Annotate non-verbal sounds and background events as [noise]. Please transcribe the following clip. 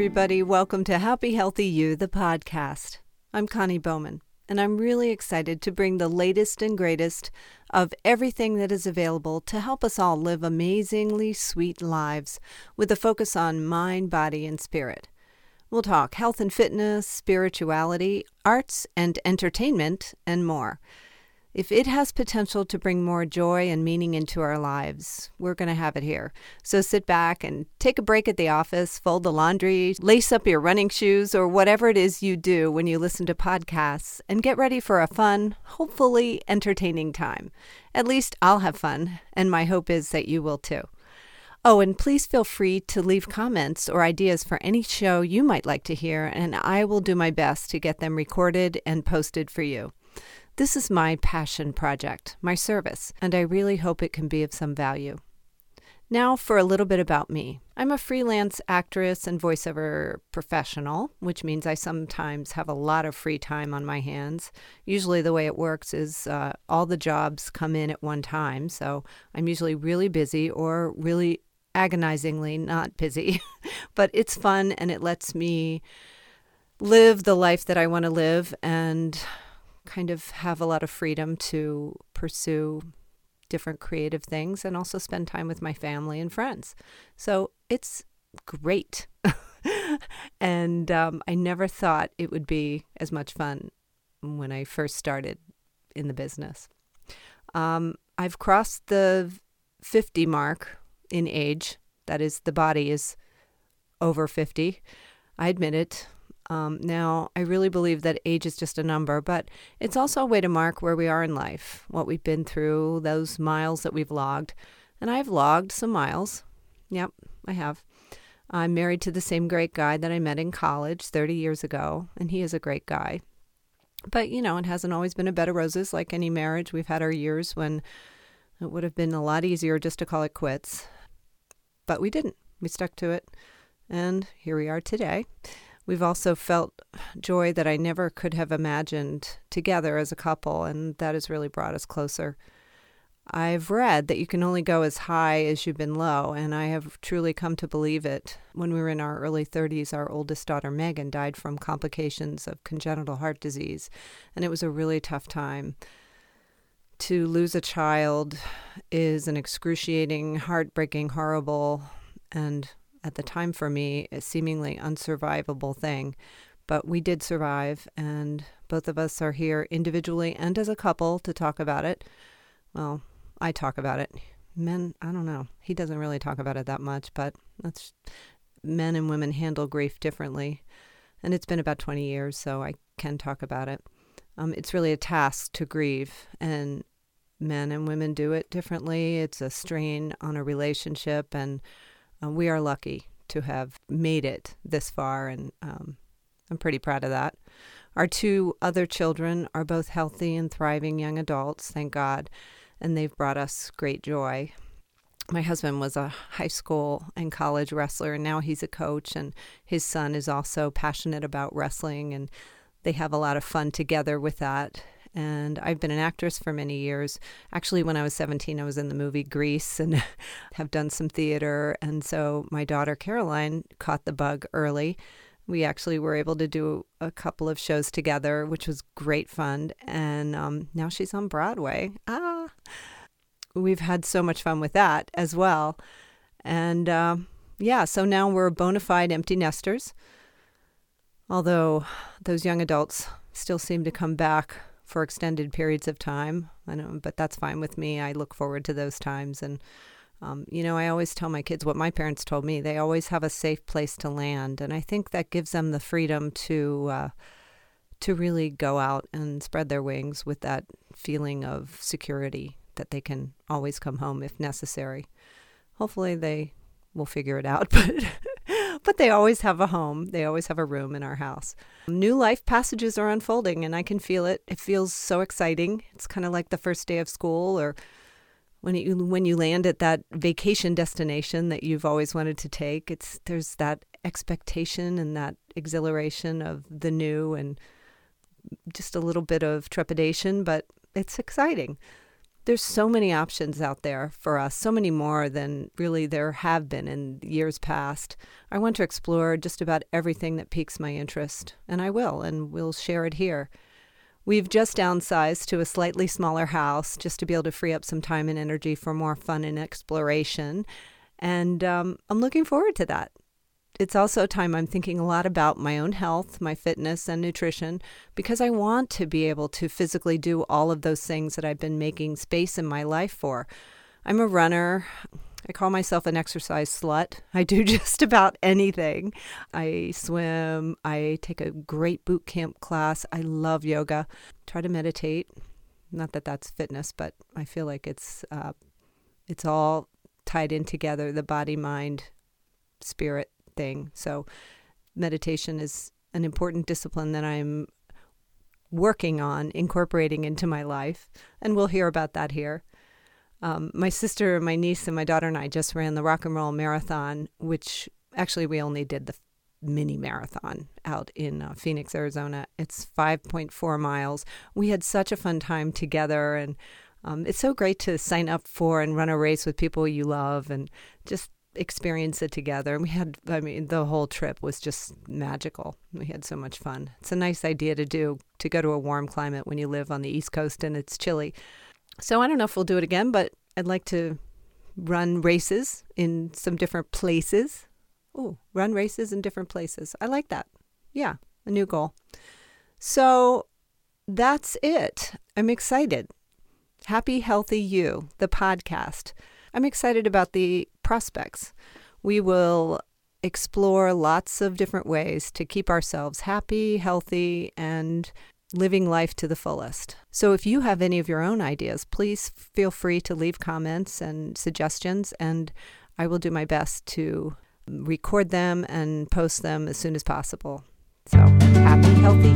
everybody. Welcome to Happy Healthy You, the podcast. I'm Connie Bowman, and I'm really excited to bring the latest and greatest of everything that is available to help us all live amazingly sweet lives with a focus on mind, body, and spirit. We'll talk health and fitness, spirituality, arts and entertainment, and more. If it has potential to bring more joy and meaning into our lives, we're going to have it here. So sit back and take a break at the office, fold the laundry, lace up your running shoes, or whatever it is you do when you listen to podcasts, and get ready for a fun, hopefully entertaining time. At least I'll have fun, and my hope is that you will too. Oh, and please feel free to leave comments or ideas for any show you might like to hear, and I will do my best to get them recorded and posted for you. This is my passion project, my service, and I really hope it can be of some value. Now, for a little bit about me. I'm a freelance actress and voiceover professional, which means I sometimes have a lot of free time on my hands. Usually, the way it works is uh, all the jobs come in at one time, so I'm usually really busy or really agonizingly not busy. [laughs] but it's fun and it lets me live the life that I want to live and kind of have a lot of freedom to pursue different creative things and also spend time with my family and friends. So it's great. [laughs] and um, I never thought it would be as much fun when I first started in the business. Um, I've crossed the 50 mark in age. That is, the body is over 50. I admit it. Um, now, I really believe that age is just a number, but it's also a way to mark where we are in life, what we've been through, those miles that we've logged. And I've logged some miles. Yep, I have. I'm married to the same great guy that I met in college 30 years ago, and he is a great guy. But, you know, it hasn't always been a bed of roses like any marriage. We've had our years when it would have been a lot easier just to call it quits. But we didn't. We stuck to it. And here we are today. We've also felt joy that I never could have imagined together as a couple, and that has really brought us closer. I've read that you can only go as high as you've been low, and I have truly come to believe it. When we were in our early 30s, our oldest daughter, Megan, died from complications of congenital heart disease, and it was a really tough time. To lose a child is an excruciating, heartbreaking, horrible, and at the time for me a seemingly unsurvivable thing. But we did survive, and both of us are here individually and as a couple to talk about it. Well, I talk about it. Men, I don't know. He doesn't really talk about it that much, but that's men and women handle grief differently. And it's been about 20 years, so I can talk about it. Um, it's really a task to grieve, and men and women do it differently. It's a strain on a relationship, and uh, we are lucky to have made it this far, and um, I'm pretty proud of that. Our two other children are both healthy and thriving young adults, thank God, and they've brought us great joy. My husband was a high school and college wrestler, and now he's a coach, and his son is also passionate about wrestling, and they have a lot of fun together with that and I've been an actress for many years. Actually, when I was 17, I was in the movie Grease and [laughs] have done some theater. And so my daughter Caroline caught the bug early. We actually were able to do a couple of shows together, which was great fun. And um, now she's on Broadway. Ah, we've had so much fun with that as well. And uh, yeah, so now we're bona fide empty nesters. Although those young adults still seem to come back for extended periods of time. I know, but that's fine with me. I look forward to those times. And, um, you know, I always tell my kids what my parents told me. They always have a safe place to land. And I think that gives them the freedom to, uh, to really go out and spread their wings with that feeling of security that they can always come home if necessary. Hopefully they will figure it out, [laughs] but but they always have a home. They always have a room in our house. New life passages are unfolding, and I can feel it. It feels so exciting. It's kind of like the first day of school, or when you when you land at that vacation destination that you've always wanted to take. It's there's that expectation and that exhilaration of the new, and just a little bit of trepidation, but it's exciting there's so many options out there for us, so many more than really there have been in years past. I want to explore just about everything that piques my interest, and I will, and we'll share it here. We've just downsized to a slightly smaller house just to be able to free up some time and energy for more fun and exploration. And um, I'm looking forward to that it's also a time I'm thinking a lot about my own health, my fitness, and nutrition because I want to be able to physically do all of those things that I've been making space in my life for. I'm a runner. I call myself an exercise slut. I do [laughs] just about anything. I swim. I take a great boot camp class. I love yoga. Try to meditate. Not that that's fitness, but I feel like it's uh, it's all tied in together. The body, mind, spirit thing. So, meditation is an important discipline that I'm working on incorporating into my life, and we'll hear about that here. Um, my sister, my niece, and my daughter and I just ran the rock and roll marathon, which actually we only did the mini marathon out in uh, Phoenix, Arizona. It's 5.4 miles. We had such a fun time together, and um, it's so great to sign up for and run a race with people you love and just experience it together. And we had, I mean, the whole trip was just magical. We had so much fun. It's a nice idea to do, to go to a warm climate when you live on the East Coast and it's chilly. So I don't know if we'll do it again, but I'd like to run races in some different places. Oh, run races in different places. I like that. Yeah, a new goal. So that's it. I'm excited. Happy Healthy You, the podcast. I'm excited about the prospects. We will explore lots of different ways to keep ourselves happy, healthy, and living life to the fullest. So if you have any of your own ideas, please feel free to leave comments and suggestions, and I will do my best to record them and post them as soon as possible. So happy, healthy